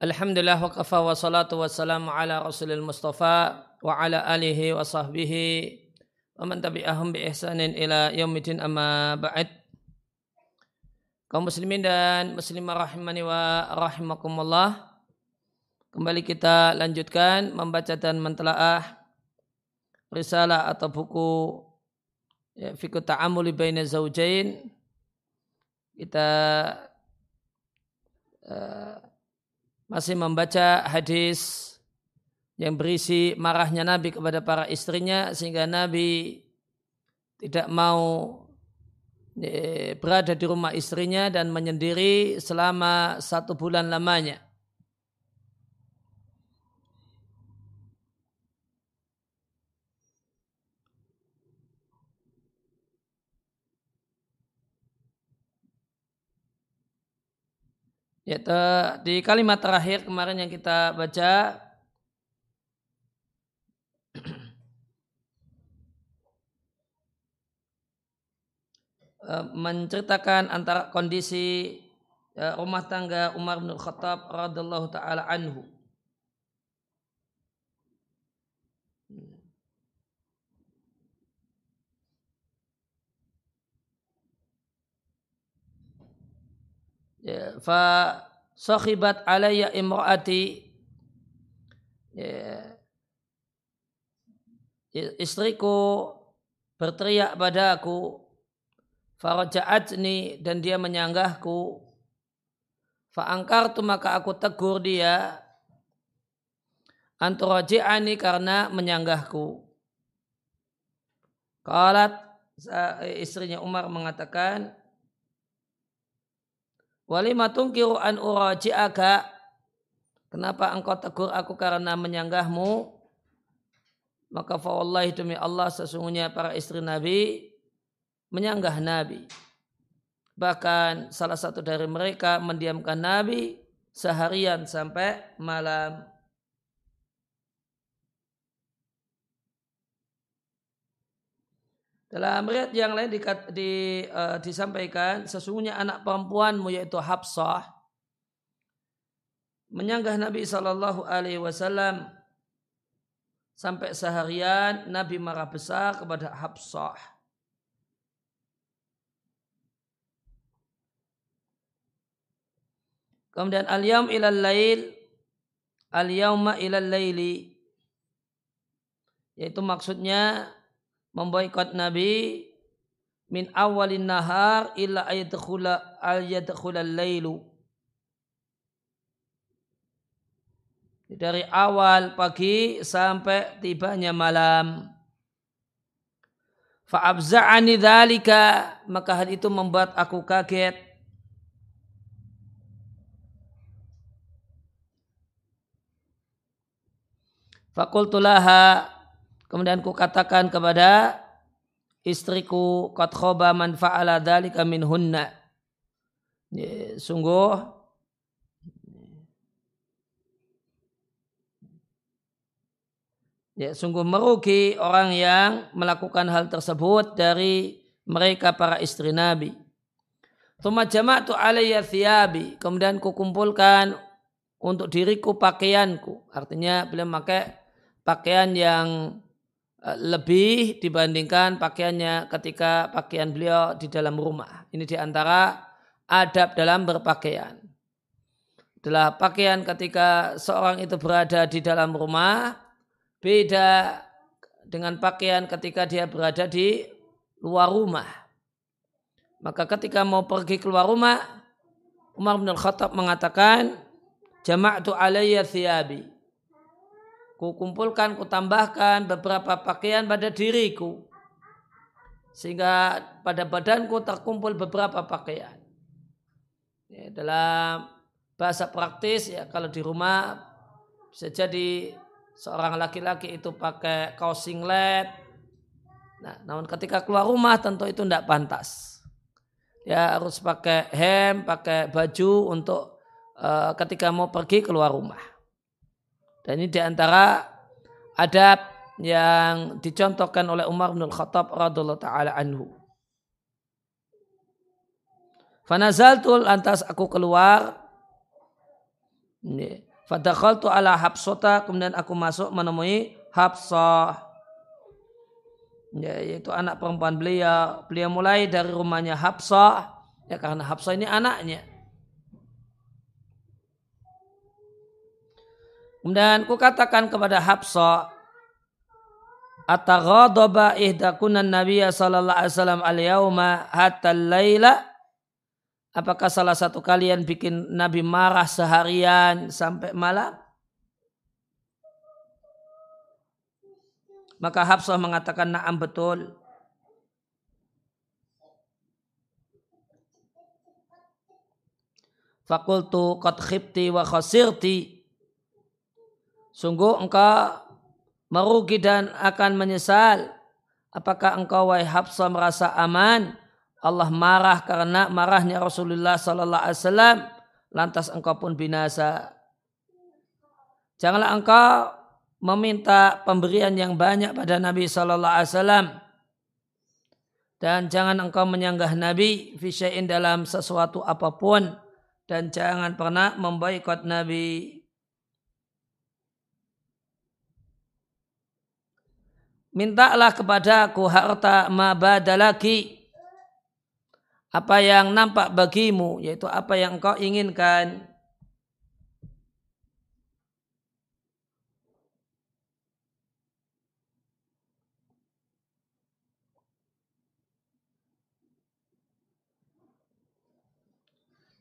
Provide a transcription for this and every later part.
Alhamdulillah wa kafa wa salatu wa salamu ala rasulil mustafa wa ala alihi wa sahbihi wa man tabi'ahum bi ihsanin ila yaumidin amma ba'd. Kaum muslimin dan muslimah rahimani wa rahimakumullah kembali kita lanjutkan membaca dan mentelaah risalah atau buku ya, fikut ta'amuli baina zaujain kita uh, masih membaca hadis yang berisi marahnya Nabi kepada para istrinya sehingga Nabi tidak mau e, berada di rumah istrinya dan menyendiri selama satu bulan lamanya. Yaitu di kalimat terakhir kemarin yang kita baca eh, menceritakan antara kondisi eh, rumah tangga Umar bin Khattab radhiallahu taala anhu. Ya, fa sahibat alayya imraati. Ya, istriku berteriak padaku faraja'atni dan dia menyanggahku. Fa'angkartu maka aku tegur dia anturaji'ani karena menyanggahku. Kalat istrinya Umar mengatakan Walima tungkiru an. Kenapa engkau tegur aku karena menyanggahmu? Maka fawallahi demi Allah sesungguhnya para istri Nabi menyanggah Nabi. Bahkan salah satu dari mereka mendiamkan Nabi seharian sampai malam. Dalam riwayat yang lain di, di, uh, disampaikan sesungguhnya anak perempuanmu yaitu Habsah menyanggah Nabi Shallallahu Alaihi Wasallam sampai seharian Nabi marah besar kepada Habsah. Kemudian al-yaum ilal lail al-yauma ilal laili yaitu maksudnya memboikot Nabi min awalin nahar illa ayadkhula al yadkhulal lailu dari awal pagi sampai tibanya malam. Fa'abza'ani dzalika maka hal itu membuat aku kaget. Fakultulaha Kemudian ku katakan kepada istriku qad khoba man fa'ala dzalika minhunna. Ya, sungguh ya, sungguh merugi orang yang melakukan hal tersebut dari mereka para istri Nabi. Tuma jama'tu alayya thiyabi. Kemudian kukumpulkan untuk diriku pakaianku. Artinya beliau memakai pakaian yang lebih dibandingkan pakaiannya ketika pakaian beliau di dalam rumah. Ini di antara adab dalam berpakaian. Adalah pakaian ketika seorang itu berada di dalam rumah beda dengan pakaian ketika dia berada di luar rumah. Maka ketika mau pergi keluar rumah, Umar bin Khattab mengatakan, Jama'tu alayya thiyabi ku kumpulkan, ku tambahkan beberapa pakaian pada diriku. Sehingga pada badanku terkumpul beberapa pakaian. Ya, dalam bahasa praktis ya kalau di rumah bisa jadi seorang laki-laki itu pakai kaos singlet. Nah, namun ketika keluar rumah tentu itu tidak pantas. Ya harus pakai hem, pakai baju untuk uh, ketika mau pergi keluar rumah. Dan ini di antara adab yang dicontohkan oleh Umar bin Khattab radhiallahu taala anhu. Fanazaltul lantas aku keluar Fadakhaltu ala Habsota, kemudian aku masuk menemui Habsah. Ya, yaitu anak perempuan beliau. Beliau mulai dari rumahnya Habsah, ya karena Habsah ini anaknya. Kemudian ku katakan kepada Habsah, Ataghadaba ihdakunan Nabiya sallallahu alaihi wasallam al-yauma hatta laila Apakah salah satu kalian bikin Nabi marah seharian sampai malam? Maka Hafsah mengatakan na'am betul. Fakultu qad khibti wa khasirti. Sungguh engkau merugi dan akan menyesal. Apakah engkau wahai Hafsah merasa aman? Allah marah karena marahnya Rasulullah Sallallahu Alaihi Wasallam, lantas engkau pun binasa. Janganlah engkau meminta pemberian yang banyak pada Nabi Sallallahu Alaihi Wasallam dan jangan engkau menyanggah Nabi fisyain dalam sesuatu apa pun dan jangan pernah memboikot Nabi. Mintalah kepada aku harta ma badalaki apa yang nampak bagimu yaitu apa yang engkau inginkan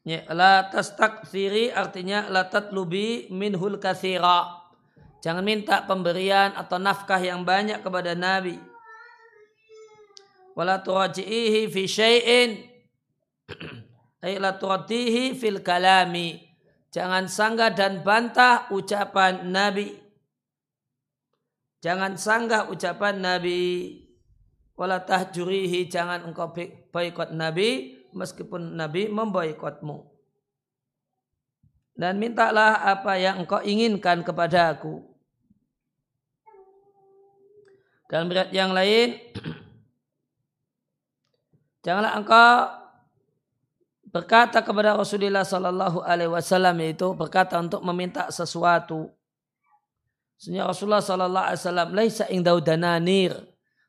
Ya, la tastakfiri artinya la tatlubi minhul kathira. Jangan minta pemberian atau nafkah yang banyak kepada Nabi. Wala turaji'ihi fi syai'in la turadihi fil kalami. Jangan sanggah dan bantah ucapan Nabi. Jangan sanggah ucapan Nabi. Wala tahjurihi. Jangan engkau boikot Nabi. Meskipun Nabi memboikotmu. Dan mintalah apa yang engkau inginkan kepada aku. Dalam berat yang lain. Janganlah engkau berkata kepada Rasulullah Sallallahu Alaihi Wasallam yaitu berkata untuk meminta sesuatu. Sebenarnya Rasulullah Sallallahu Alaihi Wasallam laisa ingdau dananir.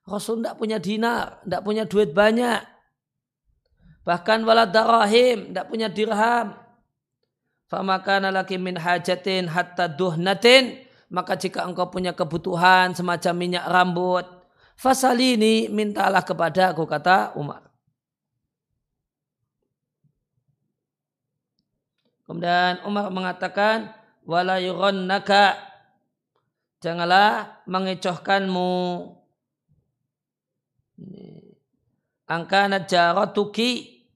Rasul tidak punya dinar, tidak punya duit banyak. Bahkan walad darahim, tidak punya dirham. Famakana laki min hajatin hatta duhnatin. Maka jika engkau punya kebutuhan semacam minyak rambut. Fasalini mintalah kepada aku kata Umar. Kemudian Umar mengatakan wala yurannaka janganlah mengecohkanmu angkana jaratuki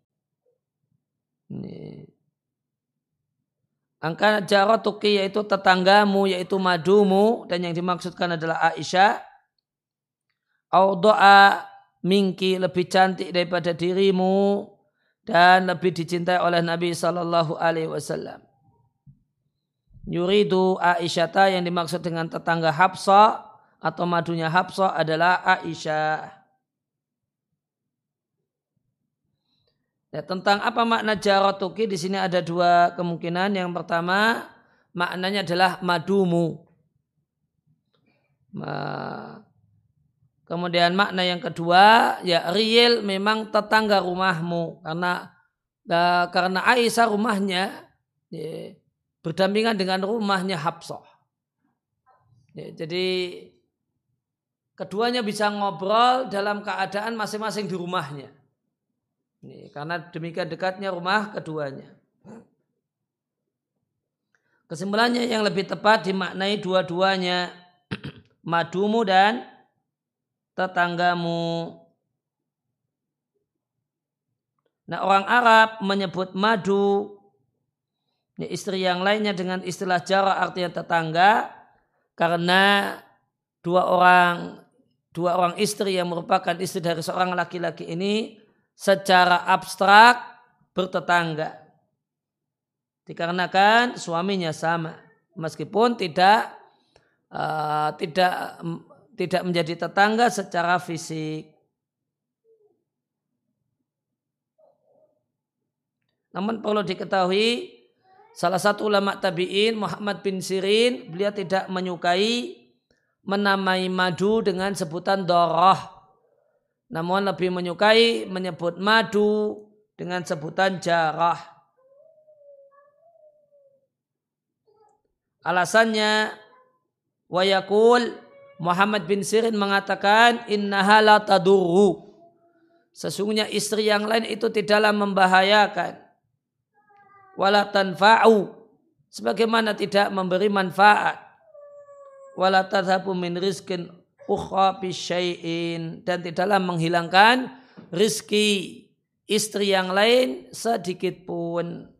angkana jaratuki yaitu tetanggamu yaitu madumu dan yang dimaksudkan adalah Aisyah au doa mingki lebih cantik daripada dirimu dan lebih dicintai oleh Nabi Shallallahu Alaihi Wasallam. Yuridu Aisyata yang dimaksud dengan tetangga Habsa atau madunya Habsa adalah Aisyah. Ya, tentang apa makna jaratuki di sini ada dua kemungkinan. Yang pertama maknanya adalah madumu. Kemudian makna yang kedua, ya real memang tetangga rumahmu karena uh, karena Aisyah rumahnya ya, berdampingan dengan rumahnya Habsah. Ya, jadi keduanya bisa ngobrol dalam keadaan masing-masing di rumahnya. Ini, karena demikian dekatnya rumah keduanya. Kesimpulannya yang lebih tepat dimaknai dua-duanya madumu dan tetanggamu. Nah orang Arab menyebut madu ini istri yang lainnya dengan istilah jarak artinya tetangga karena dua orang dua orang istri yang merupakan istri dari seorang laki-laki ini secara abstrak bertetangga. Dikarenakan suaminya sama. Meskipun tidak uh, tidak tidak menjadi tetangga secara fisik. Namun perlu diketahui salah satu ulama tabi'in Muhammad bin Sirin beliau tidak menyukai menamai madu dengan sebutan doroh namun lebih menyukai menyebut madu dengan sebutan jarah. Alasannya wayakul Muhammad bin Sirin mengatakan innaha la tadurru. Sesungguhnya istri yang lain itu tidaklah membahayakan. Wala tanfa'u. Sebagaimana tidak memberi manfaat. Wala tadhabu min rizkin dan tidaklah menghilangkan rizki istri yang lain sedikit pun.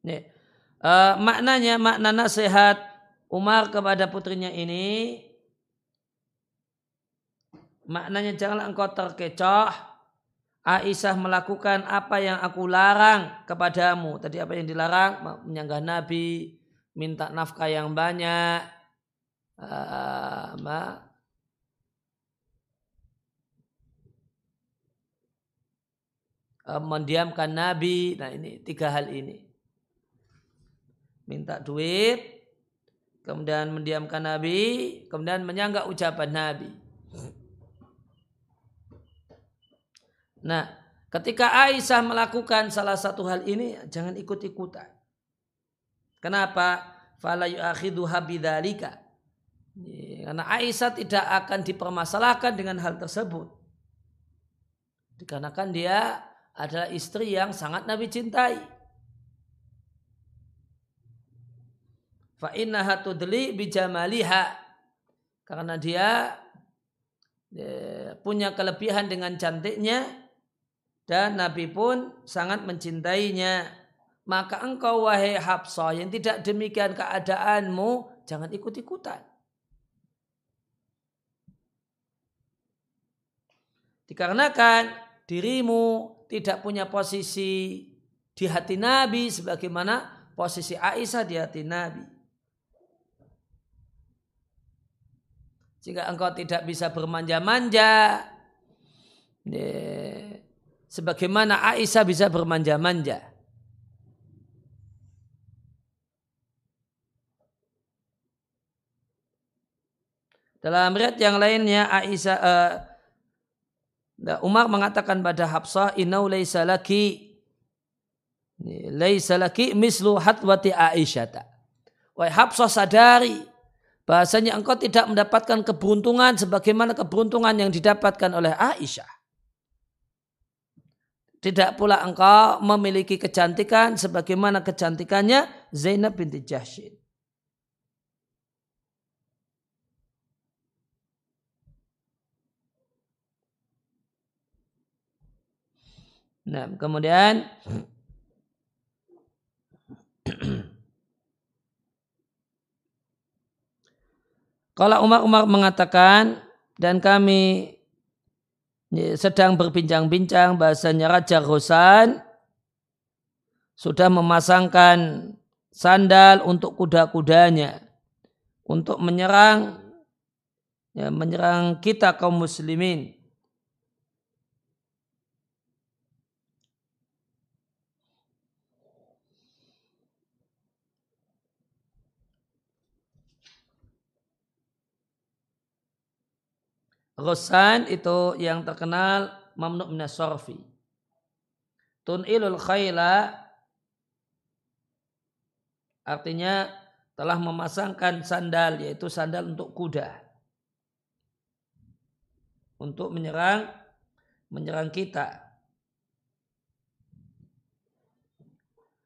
Nih, Uh, maknanya makna nasihat Umar kepada putrinya ini maknanya janganlah engkau terkecoh Aisyah melakukan apa yang aku larang kepadamu. Tadi apa yang dilarang? Menyanggah Nabi, minta nafkah yang banyak, uh, mendiamkan Nabi. Nah ini tiga hal ini minta duit, kemudian mendiamkan Nabi, kemudian menyanggah ucapan Nabi. Nah, ketika Aisyah melakukan salah satu hal ini, jangan ikut-ikutan. Kenapa? Fala yu'akhiduha bidzalika. Karena Aisyah tidak akan dipermasalahkan dengan hal tersebut. Dikarenakan dia adalah istri yang sangat Nabi cintai. fa innaha tudli bijamaliha karena dia ya, punya kelebihan dengan cantiknya dan Nabi pun sangat mencintainya. Maka engkau wahai Habsah yang tidak demikian keadaanmu jangan ikut-ikutan. Dikarenakan dirimu tidak punya posisi di hati Nabi sebagaimana posisi Aisyah di hati Nabi. Jika engkau tidak bisa bermanja-manja, sebagaimana Aisyah bisa bermanja-manja. Dalam riwayat yang lainnya Aisyah uh, Umar mengatakan pada Hafsah inau laisa laki laisa laki mislu hatwati Aisyah. Wahai Hafsah sadari bahasanya engkau tidak mendapatkan keberuntungan sebagaimana keberuntungan yang didapatkan oleh Aisyah. Tidak pula engkau memiliki kecantikan sebagaimana kecantikannya Zainab binti Jahsyin. Nah, kemudian Kalau Umar-Umar mengatakan dan kami sedang berbincang-bincang bahasanya Raja Rosan sudah memasangkan sandal untuk kuda-kudanya untuk menyerang ya, menyerang kita kaum muslimin Ghussan itu yang terkenal mamnu minas sorfi. Tun'ilul khayla artinya telah memasangkan sandal yaitu sandal untuk kuda untuk menyerang menyerang kita.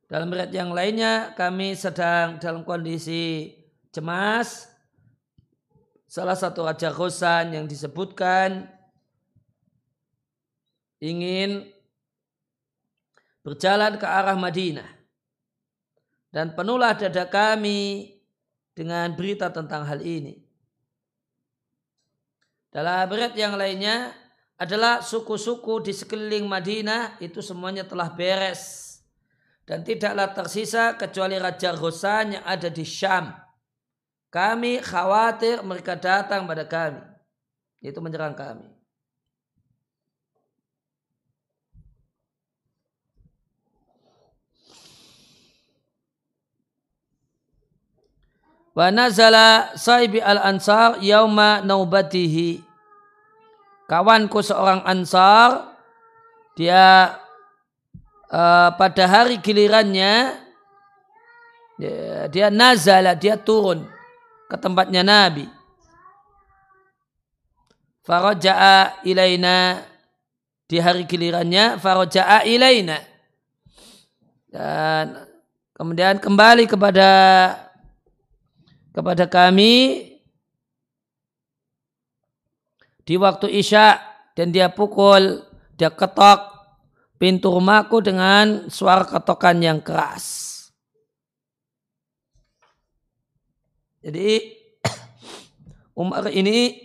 Dalam riwayat yang lainnya kami sedang dalam kondisi cemas salah satu raja Khosan yang disebutkan ingin berjalan ke arah Madinah. Dan penuhlah dada kami dengan berita tentang hal ini. Dalam berat yang lainnya adalah suku-suku di sekeliling Madinah itu semuanya telah beres. dan tidaklah tersisa kecuali Raja Ghussan yang ada di Syam. Kami khawatir mereka datang pada kami. Itu menyerang kami. Wa nazala saibi al-ansar yauma naubatihi. Kawanku seorang ansar, dia uh, pada hari gilirannya, dia, dia nazala, dia turun ke tempatnya Nabi. Faraja'a ilaina di hari gilirannya faraja'a ilaina dan kemudian kembali kepada kepada kami di waktu Isya dan dia pukul, dia ketok pintu rumahku dengan suara ketokan yang keras. Jadi Umar ini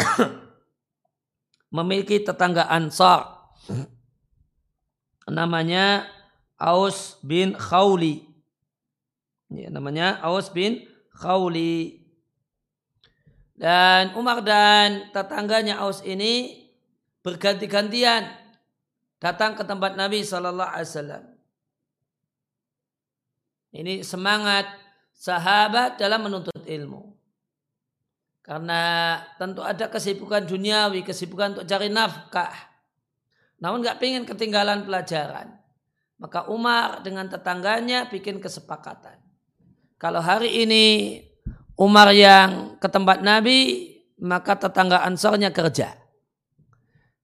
memiliki tetangga Ansar namanya Aus bin Khawli. Ya, namanya Aus bin Khawli. Dan Umar dan tetangganya Aus ini berganti-gantian datang ke tempat Nabi Shallallahu Alaihi Wasallam. Ini semangat sahabat dalam menuntut ilmu. Karena tentu ada kesibukan duniawi, kesibukan untuk cari nafkah. Namun nggak pengen ketinggalan pelajaran. Maka Umar dengan tetangganya bikin kesepakatan. Kalau hari ini Umar yang ke tempat Nabi, maka tetangga Ansarnya kerja.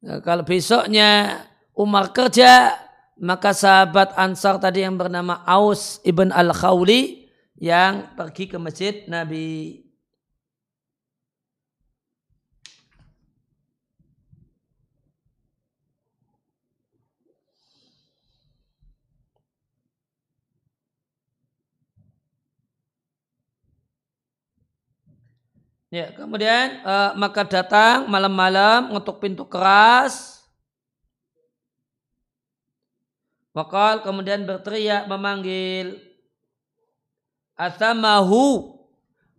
Nah, kalau besoknya Umar kerja, maka sahabat Ansar tadi yang bernama Aus ibn al-Khawli yang pergi ke masjid Nabi. Ya, kemudian uh, maka datang malam-malam untuk pintu keras. Wakal kemudian berteriak memanggil Atamahu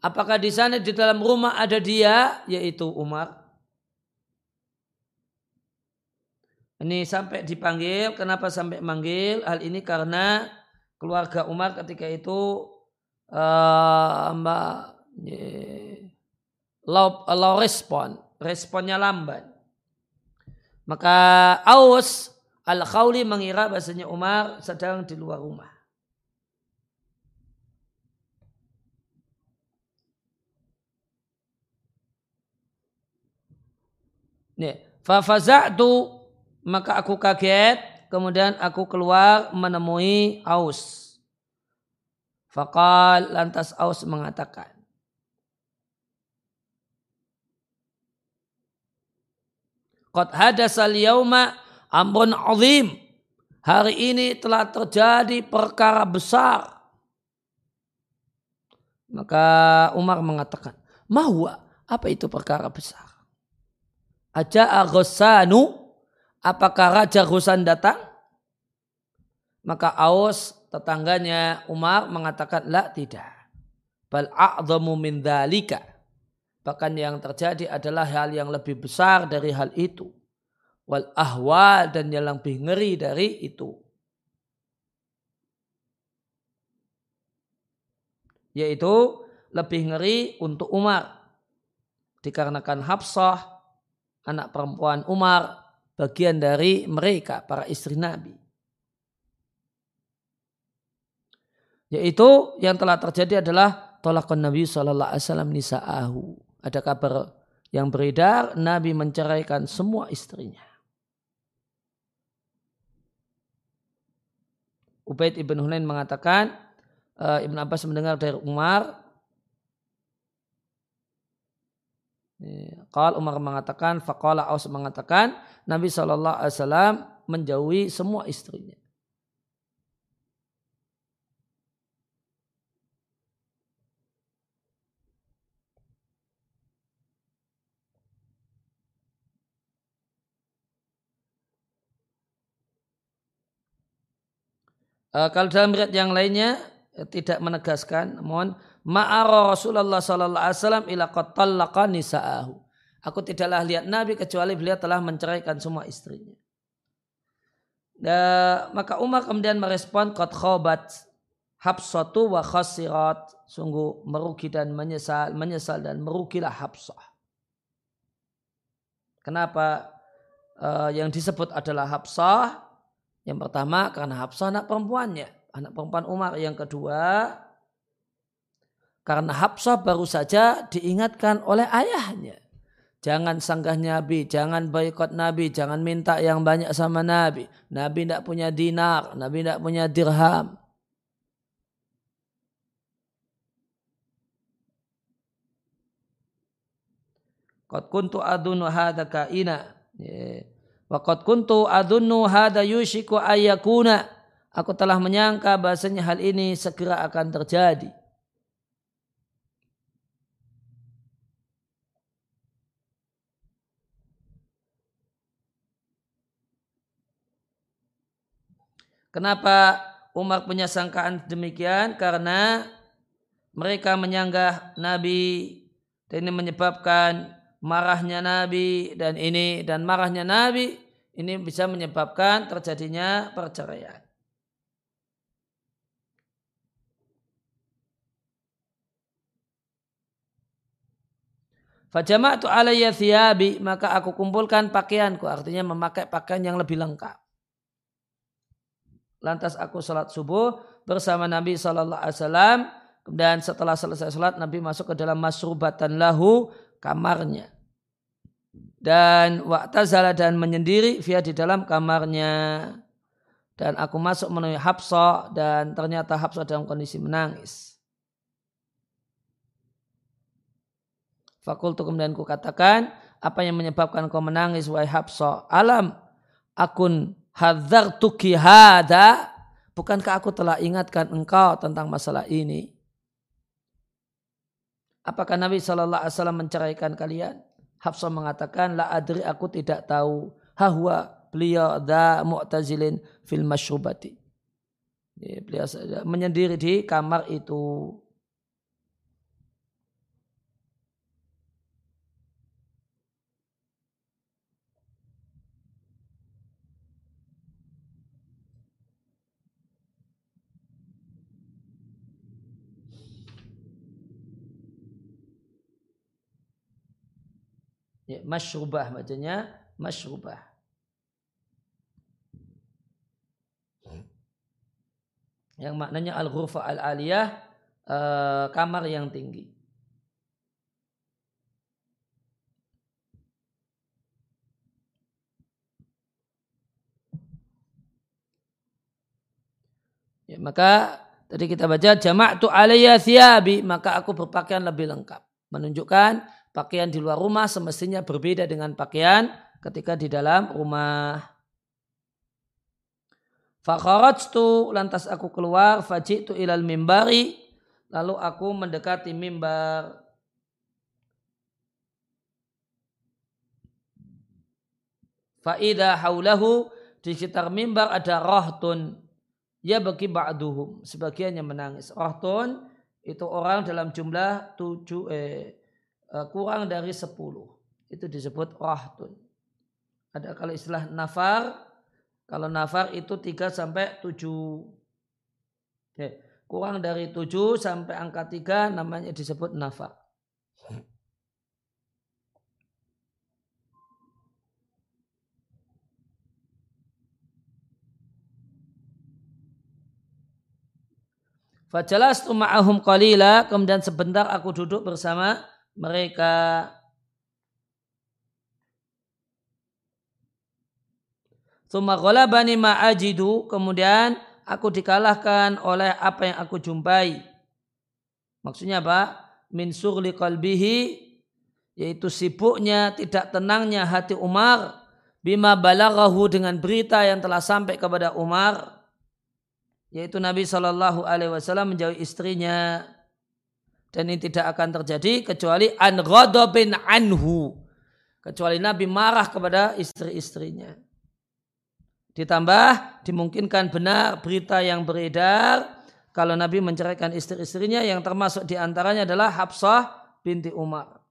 Apakah di sana di dalam rumah ada dia yaitu Umar? Ini sampai dipanggil. Kenapa sampai manggil? Hal ini karena keluarga Umar ketika itu uh, Mbak low respon, responnya lambat. Maka Aus Al-Khawli mengira bahasanya Umar sedang di luar rumah. Nih, fafaza'tu maka aku kaget, kemudian aku keluar menemui Aus. Fakal lantas Aus mengatakan, Qad hadasal yauma amrun azim. Hari ini telah terjadi perkara besar. Maka Umar mengatakan, Mahwa, apa itu perkara besar? Aja agosanu, apakah Raja Ghussan datang? Maka Aus, tetangganya Umar mengatakan, La tidak. Bal a'zamu min dhalika Bahkan yang terjadi adalah hal yang lebih besar dari hal itu. Wal ahwal dan yang lebih ngeri dari itu. Yaitu lebih ngeri untuk Umar. Dikarenakan Hafsah, anak perempuan Umar, bagian dari mereka, para istri Nabi. Yaitu yang telah terjadi adalah tolakon Nabi Sallallahu Alaihi nisa'ahu ada kabar yang beredar Nabi menceraikan semua istrinya. Ubaid ibn Hunain mengatakan uh, Ibn Abbas mendengar dari Umar Qal Umar mengatakan, Faqala Aus mengatakan, Nabi SAW menjauhi semua istrinya. Uh, kalau dalam riwayat yang lainnya uh, tidak menegaskan, mohon ma'ara Rasulullah sallallahu alaihi wasallam ila qatallaqa nisa'ahu. Aku tidaklah lihat Nabi kecuali beliau telah menceraikan semua istrinya. Dan, maka Umar kemudian merespon qad khobat habsatu wa khasirat sungguh merugi dan menyesal menyesal dan merugilah Habsah. Kenapa uh, yang disebut adalah Habsah? Yang pertama karena Habsah anak perempuannya, anak perempuan Umar. Yang kedua karena Habsah baru saja diingatkan oleh ayahnya. Jangan sanggah Nabi, jangan boikot Nabi, jangan minta yang banyak sama Nabi. Nabi tidak punya dinar, Nabi tidak punya dirham. Qad kuntu adunu hadha kaina. Wa qad kuntu adunu hadha yushiku ayakuna. Aku telah menyangka bahasanya hal ini segera akan terjadi. Kenapa Umar punya sangkaan demikian? Karena mereka menyanggah Nabi dan ini menyebabkan marahnya Nabi dan ini dan marahnya Nabi ini bisa menyebabkan terjadinya perceraian. Fajama'tu alayya thiyabi, maka aku kumpulkan pakaianku, artinya memakai pakaian yang lebih lengkap. Lantas aku sholat subuh bersama Nabi Shallallahu Alaihi Wasallam. Dan setelah selesai sholat Nabi masuk ke dalam masrubatan lahu kamarnya. Dan waktu zala dan menyendiri via di dalam kamarnya. Dan aku masuk menemui Habsah dan ternyata Habsah dalam kondisi menangis. Fakultu kemudian ku katakan, apa yang menyebabkan kau menangis wahai Habsah? Alam akun tuki hada. Bukankah aku telah ingatkan engkau tentang masalah ini? Apakah Nabi Shallallahu Alaihi Wasallam menceraikan kalian? Hafsah mengatakan la adri aku tidak tahu. Hahwa beliau da mu'tazilin fil masyrubati beliau menyendiri di kamar itu Ya, masyrubah bacanya masyrubah. Yang maknanya al-ghurfa al-aliyah uh, kamar yang tinggi. Ya, maka tadi kita baca jama'tu alayya thiyabi maka aku berpakaian lebih lengkap menunjukkan pakaian di luar rumah semestinya berbeda dengan pakaian ketika di dalam rumah. Fakharajtu lantas aku keluar fajitu ilal mimbari lalu aku mendekati mimbar. Faida haulahu di sekitar mimbar ada rahtun ya bagi ba'duhum sebagian yang menangis. Rahtun itu orang dalam jumlah tujuh Eh, kurang dari sepuluh. Itu disebut rahtun. Ada kalau istilah nafar, kalau nafar itu tiga sampai tujuh. Kurang dari tujuh sampai angka tiga namanya disebut nafar. Fajalas ma'ahum qalila, kemudian sebentar aku duduk bersama mereka Suma ma'ajidu. Kemudian aku dikalahkan oleh apa yang aku jumpai. Maksudnya apa? Min surli qalbihi. Yaitu sibuknya, tidak tenangnya hati Umar. Bima balaghahu dengan berita yang telah sampai kepada Umar. Yaitu Nabi Shallallahu Alaihi Wasallam menjauhi istrinya dan ini tidak akan terjadi kecuali an bin anhu kecuali Nabi marah kepada istri-istrinya Ditambah dimungkinkan benar berita yang beredar kalau Nabi menceraikan istri-istrinya yang termasuk di antaranya adalah Hafsah binti Umar.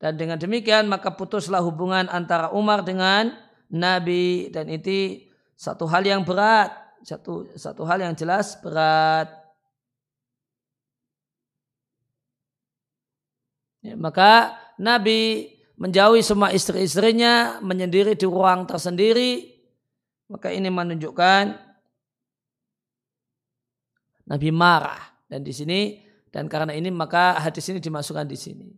Dan dengan demikian maka putuslah hubungan antara Umar dengan Nabi dan itu satu hal yang berat, satu satu hal yang jelas berat. Ya, maka Nabi menjauhi semua istri-istrinya, menyendiri di ruang tersendiri, maka ini menunjukkan Nabi marah dan di sini dan karena ini maka hadis ini dimasukkan di sini.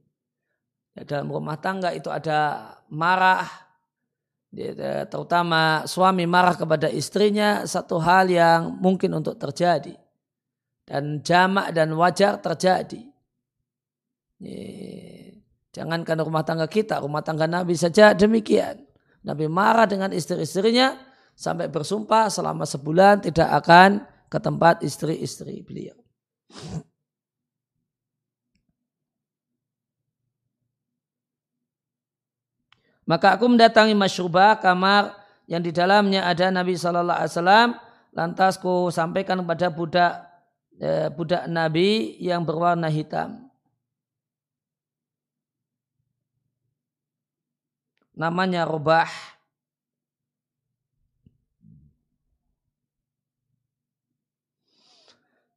Ya, dalam rumah tangga itu ada marah, ya, terutama suami marah kepada istrinya satu hal yang mungkin untuk terjadi dan jamak dan wajar terjadi. Ya, Jangankan rumah tangga kita, rumah tangga Nabi saja demikian. Nabi marah dengan istri-istrinya sampai bersumpah selama sebulan tidak akan ke tempat istri-istri beliau. Maka aku mendatangi masyubah kamar yang di dalamnya ada Nabi Wasallam. Lantas ku sampaikan kepada budak eh, budak Nabi yang berwarna hitam. Namanya Robah.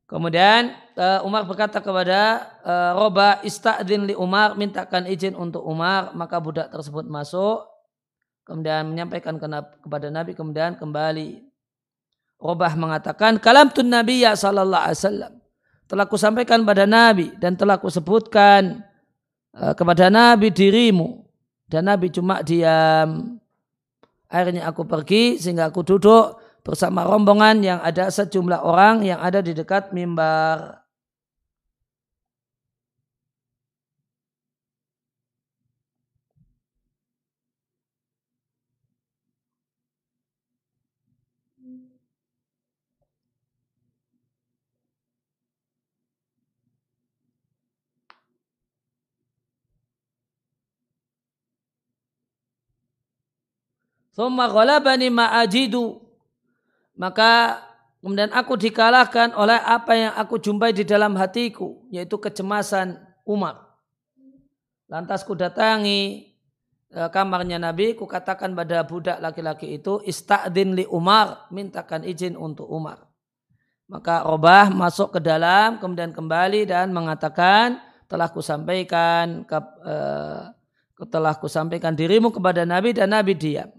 Kemudian uh, Umar berkata kepada uh, Robah, ista'din li Umar, mintakan izin untuk Umar, maka budak tersebut masuk, kemudian menyampaikan kepada Nabi, kemudian kembali. Robah mengatakan, kalam tun Nabi ya sallallahu alaihi wasallam. Telah kusampaikan pada Nabi dan telah kusebutkan uh, kepada Nabi dirimu dan Nabi cuma diam. Akhirnya aku pergi sehingga aku duduk bersama rombongan yang ada sejumlah orang yang ada di dekat mimbar. Thumma ghalabani ma'ajidu. Maka kemudian aku dikalahkan oleh apa yang aku jumpai di dalam hatiku. Yaitu kecemasan Umar. Lantas ku datangi e, kamarnya Nabi. Ku katakan pada budak laki-laki itu. Ista'din li Umar. Mintakan izin untuk Umar. Maka Robah masuk ke dalam. Kemudian kembali dan mengatakan. Telah ku sampaikan. Ke, uh, telah ku sampaikan dirimu kepada Nabi dan Nabi diam.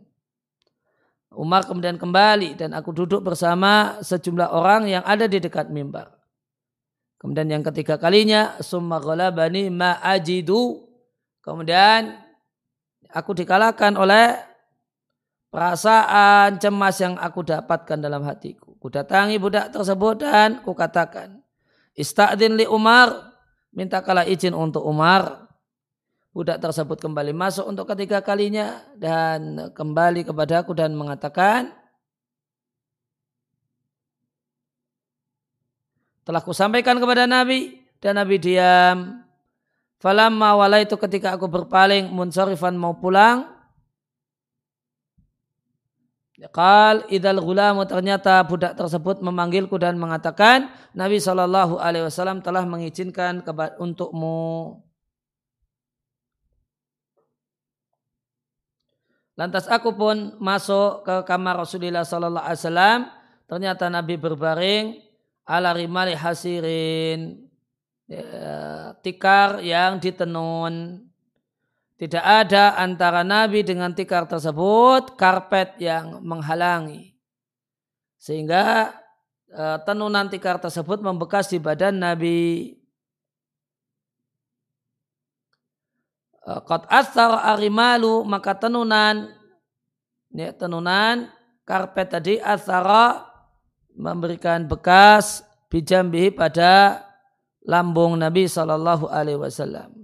Umar kemudian kembali dan aku duduk bersama sejumlah orang yang ada di dekat mimbar. Kemudian yang ketiga kalinya summa ghalabani ma ajidu. Kemudian aku dikalahkan oleh perasaan cemas yang aku dapatkan dalam hatiku. Ku datangi budak tersebut dan ku katakan, Ista'din li Umar, minta kalah izin untuk Umar budak tersebut kembali masuk untuk ketiga kalinya dan kembali kepada aku dan mengatakan telah kusampaikan kepada Nabi dan Nabi diam. Falamma wala itu ketika aku berpaling munsarifan mau pulang. Kal idal gulamu ternyata budak tersebut memanggilku dan mengatakan Nabi Wasallam telah mengizinkan untukmu Lantas aku pun masuk ke kamar Rasulullah Sallallahu Alaihi Wasallam. Ternyata Nabi berbaring ala rimali hasirin ya, tikar yang ditenun. Tidak ada antara Nabi dengan tikar tersebut karpet yang menghalangi. Sehingga uh, tenunan tikar tersebut membekas di badan Nabi. Qad asar arimalu maka tenunan ya, tenunan karpet tadi asara memberikan bekas bijambihi pada lambung Nabi Shallallahu Alaihi Wasallam.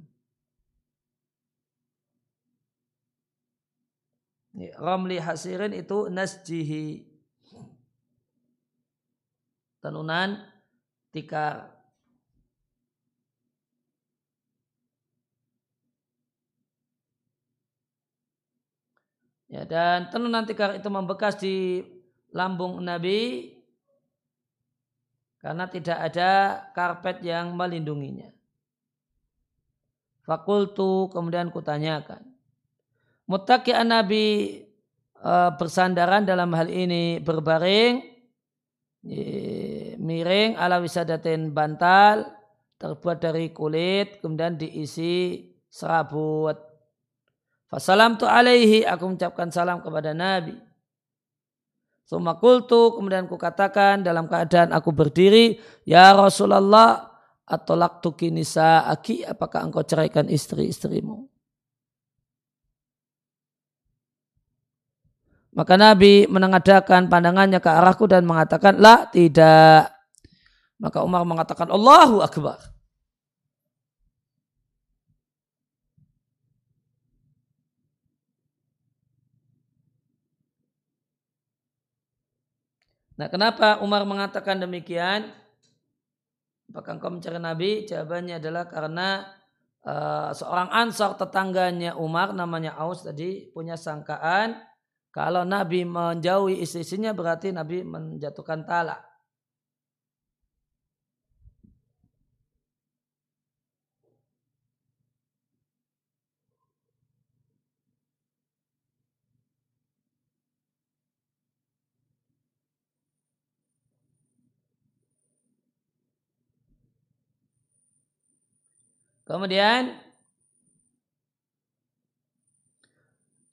Ramli hasirin itu nasjihi tenunan tikar Ya, dan tentu nanti itu membekas di lambung Nabi karena tidak ada karpet yang melindunginya. Fakultu kemudian kutanyakan. Mutaki'an Nabi e, bersandaran dalam hal ini berbaring miring ala wisadatin bantal terbuat dari kulit kemudian diisi serabut. Fasalam tu alaihi aku mengucapkan salam kepada Nabi. Suma kultu kemudian kukatakan dalam keadaan aku berdiri, Ya Rasulullah, atolak tuki nisa aki, apakah engkau ceraikan istri-istrimu? Maka Nabi menengadakan pandangannya ke arahku dan mengatakan, La, tidak. Maka Umar mengatakan, Allahu Akbar. Nah kenapa Umar mengatakan demikian? Apakah engkau mencari Nabi? Jawabannya adalah karena uh, seorang ansor tetangganya Umar namanya Aus tadi punya sangkaan kalau Nabi menjauhi istri-istrinya berarti Nabi menjatuhkan talak. Kemudian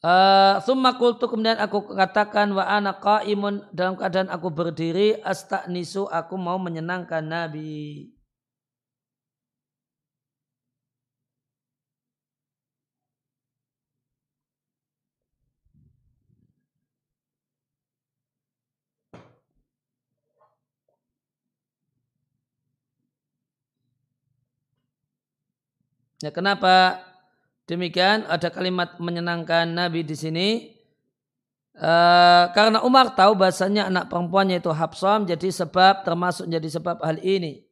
uh, Summa kultu kemudian aku katakan wa ana qaimun dalam keadaan aku berdiri astagnisu aku mau menyenangkan Nabi. Ya, kenapa demikian? Ada kalimat menyenangkan Nabi di sini. Uh, karena Umar tahu bahasanya anak perempuannya itu Habsam jadi sebab termasuk jadi sebab hal ini.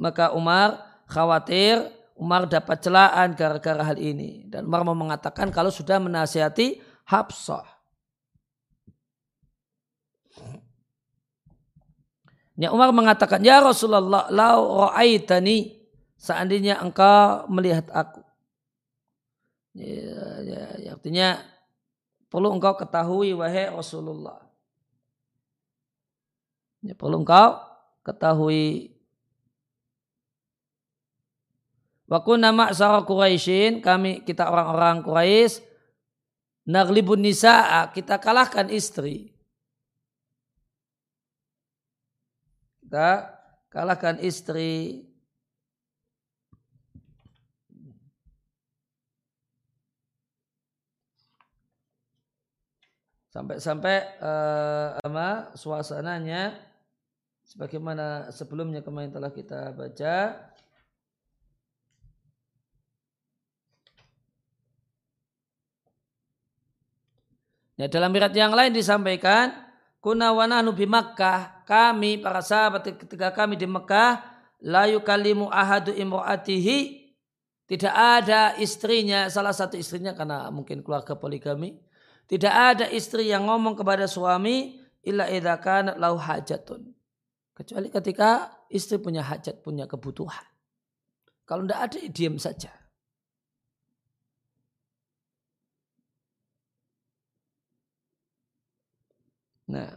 Maka Umar khawatir Umar dapat celaan gara-gara hal ini. Dan Umar mau mengatakan kalau sudah menasihati Habsah. Ya Umar mengatakan, Ya Rasulullah, lau ra'aitani seandainya engkau melihat aku. Ya, ya, ya, artinya perlu engkau ketahui wahai Rasulullah. Ya, perlu engkau ketahui. Waku nama Sarah Quraisyin, kami kita orang-orang Quraisy, naglibun nisa'a, kita kalahkan istri. Kita kalahkan istri. Sampai-sampai uh, ama suasananya sebagaimana sebelumnya kemarin telah kita baca. Ya, dalam riwayat yang lain disampaikan, kuna wa nahnu bi Makkah, kami para sahabat ketika kami di Mekah, la yukallimu ahadu imraatihi, tidak ada istrinya, salah satu istrinya karena mungkin keluarga poligami, tidak ada istri yang ngomong kepada suami illa idza lau hajatun. Kecuali ketika istri punya hajat, punya kebutuhan. Kalau tidak ada, diam saja. Nah.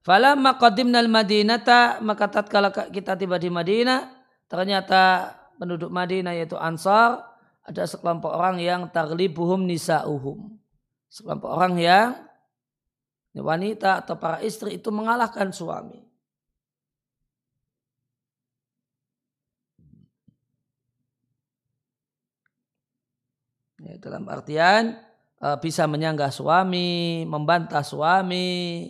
Falamma qadimna al-Madinata maka tatkala kita tiba di Madinah ternyata penduduk Madinah yaitu Ansar ada sekelompok orang yang taglibuhum nisa'uhum. Sekelompok orang yang wanita atau para istri itu mengalahkan suami. Ya, dalam artian eh, bisa menyanggah suami, membantah suami,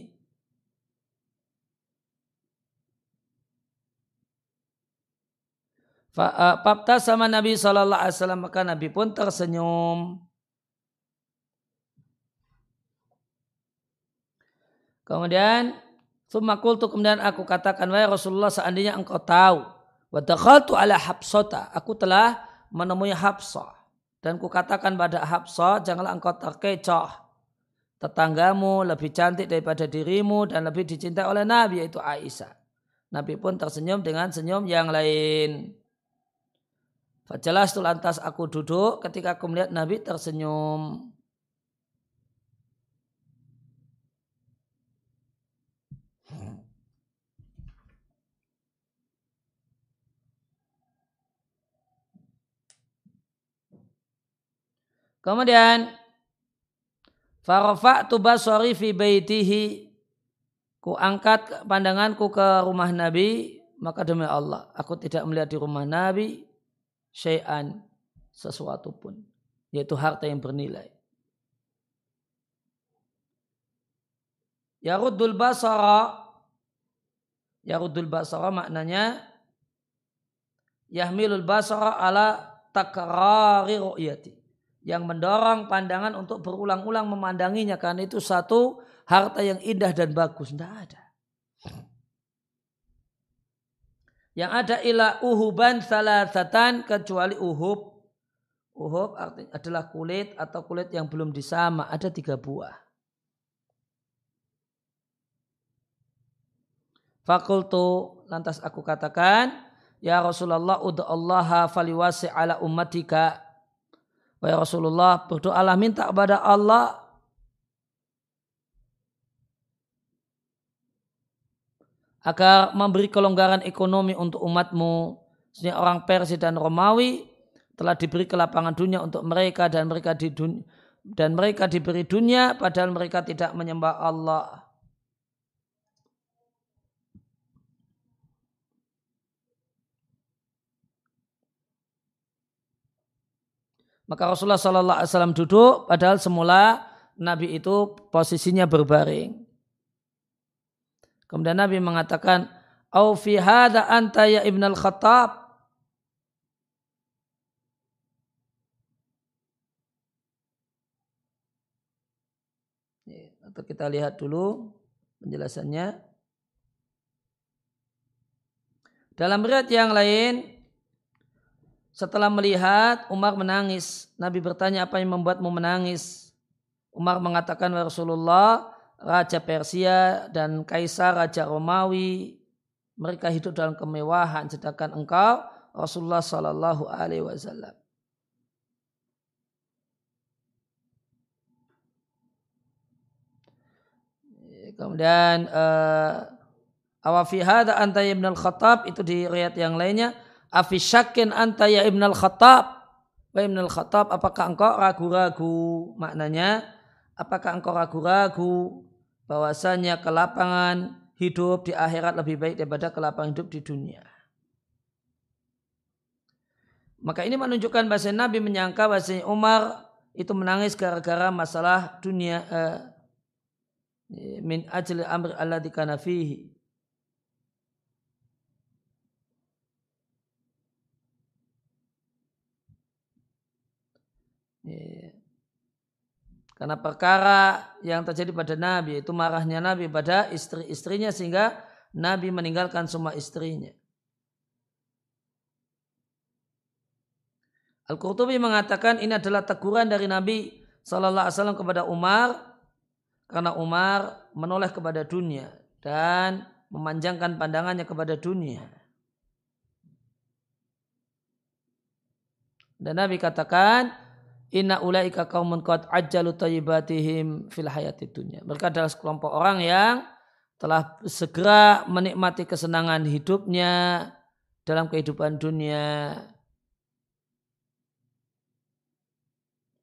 Fakta sama Nabi Shallallahu Alaihi Wasallam maka Nabi pun tersenyum. Kemudian Sumakul tuh kemudian aku katakan wahai Rasulullah seandainya engkau tahu Wadakhaltu ala Habsota. Aku telah menemui Habsah. Dan kukatakan pada Habsah, janganlah engkau terkecoh. Tetanggamu lebih cantik daripada dirimu dan lebih dicintai oleh Nabi yaitu Aisyah. Nabi pun tersenyum dengan senyum yang lain. Fajalas tu lantas aku duduk ketika aku melihat Nabi tersenyum. Kemudian farafa'tu basari fi baitihi ku angkat pandanganku ke rumah Nabi maka demi Allah aku tidak melihat di rumah Nabi syai'an sesuatu pun yaitu harta yang bernilai Yaruddul basara Yaruddul basara maknanya Yahmilul basara ala takrari ru'yati yang mendorong pandangan untuk berulang-ulang memandanginya karena itu satu harta yang indah dan bagus. Tidak ada. Yang ada ilah uhuban salasatan kecuali uhub. Uhub adalah kulit atau kulit yang belum disama. Ada tiga buah. Fakultu lantas aku katakan, Ya Rasulullah Allah faliwasi ala ummatika Wahai Rasulullah, berdoalah minta kepada Allah agar memberi kelonggaran ekonomi untuk umatmu. Sehingga orang Persia dan Romawi telah diberi kelapangan dunia untuk mereka dan mereka di dunia, dan mereka diberi dunia padahal mereka tidak menyembah Allah. Maka Rasulullah Sallallahu Alaihi Wasallam duduk, padahal semula Nabi itu posisinya berbaring. Kemudian Nabi mengatakan, "Au fi hadza anta ya Ibn al-Khattab?" Atau kita lihat dulu penjelasannya. Dalam riwayat yang lain, setelah melihat Umar menangis. Nabi bertanya apa yang membuatmu menangis. Umar mengatakan Rasulullah, Raja Persia dan Kaisar Raja Romawi, mereka hidup dalam kemewahan, sedangkan engkau Rasulullah Sallallahu Alaihi Wasallam. Kemudian uh, awafi hada anta ibn al-Khattab itu di riwayat yang lainnya Afi syakin anta ya Ibn al-Khattab. Wa Ibn al-Khattab, apakah engkau ragu-ragu? Maknanya, apakah engkau ragu-ragu bahwasanya kelapangan hidup di akhirat lebih baik daripada kelapangan hidup di dunia? Maka ini menunjukkan bahasa Nabi menyangka bahasa Umar itu menangis gara-gara masalah dunia uh, min ajli amr alladhi kana fihi Karena perkara yang terjadi pada Nabi itu marahnya Nabi pada istri-istrinya sehingga Nabi meninggalkan semua istrinya. Al-Qurtubi mengatakan ini adalah teguran dari Nabi Sallallahu Alaihi Wasallam kepada Umar karena Umar menoleh kepada dunia dan memanjangkan pandangannya kepada dunia. Dan Nabi katakan, Inna ulaika kaumun qad ajjalu tayyibatihim fil hayatid dunya. Mereka adalah sekelompok orang yang telah segera menikmati kesenangan hidupnya dalam kehidupan dunia.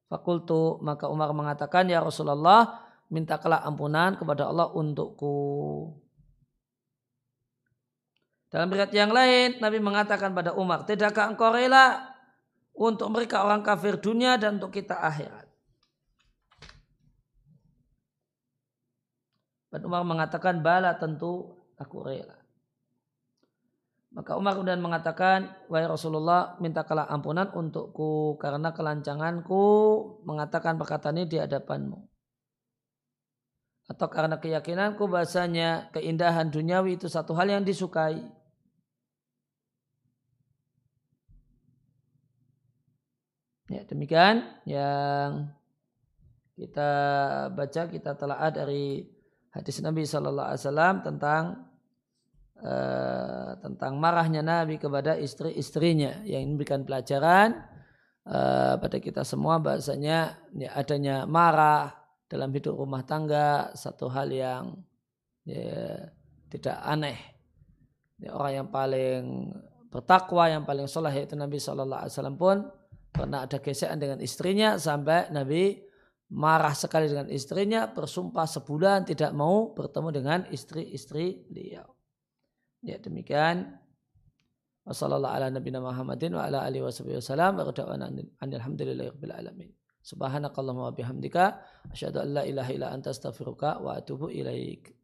Fakultu maka Umar mengatakan ya Rasulullah mintakanlah ampunan kepada Allah untukku. Dalam riwayat yang lain Nabi mengatakan pada Umar, tidakkah engkau rela untuk mereka orang kafir dunia dan untuk kita akhirat. Dan Umar mengatakan bala tentu aku rela. Maka Umar kemudian mengatakan, Wahai Rasulullah, mintakanlah ampunan untukku karena kelancanganku mengatakan perkataan ini di hadapanmu. Atau karena keyakinanku bahasanya keindahan duniawi itu satu hal yang disukai. Ya, demikian yang kita baca kita telah dari hadis Nabi Shallallahu Alaihi Wasallam tentang uh, tentang marahnya Nabi kepada istri-istrinya yang memberikan pelajaran uh, pada kita semua bahasanya ya, adanya marah dalam hidup rumah tangga satu hal yang ya, tidak aneh. Ya, orang yang paling bertakwa yang paling soleh itu Nabi Shallallahu Alaihi Wasallam pun pernah ada gesekan dengan istrinya sampai Nabi marah sekali dengan istrinya, bersumpah sebulan tidak mau bertemu dengan istri-istri beliau. Ya demikian. Wassalamualaikum warahmatullahi wabarakatuh. an.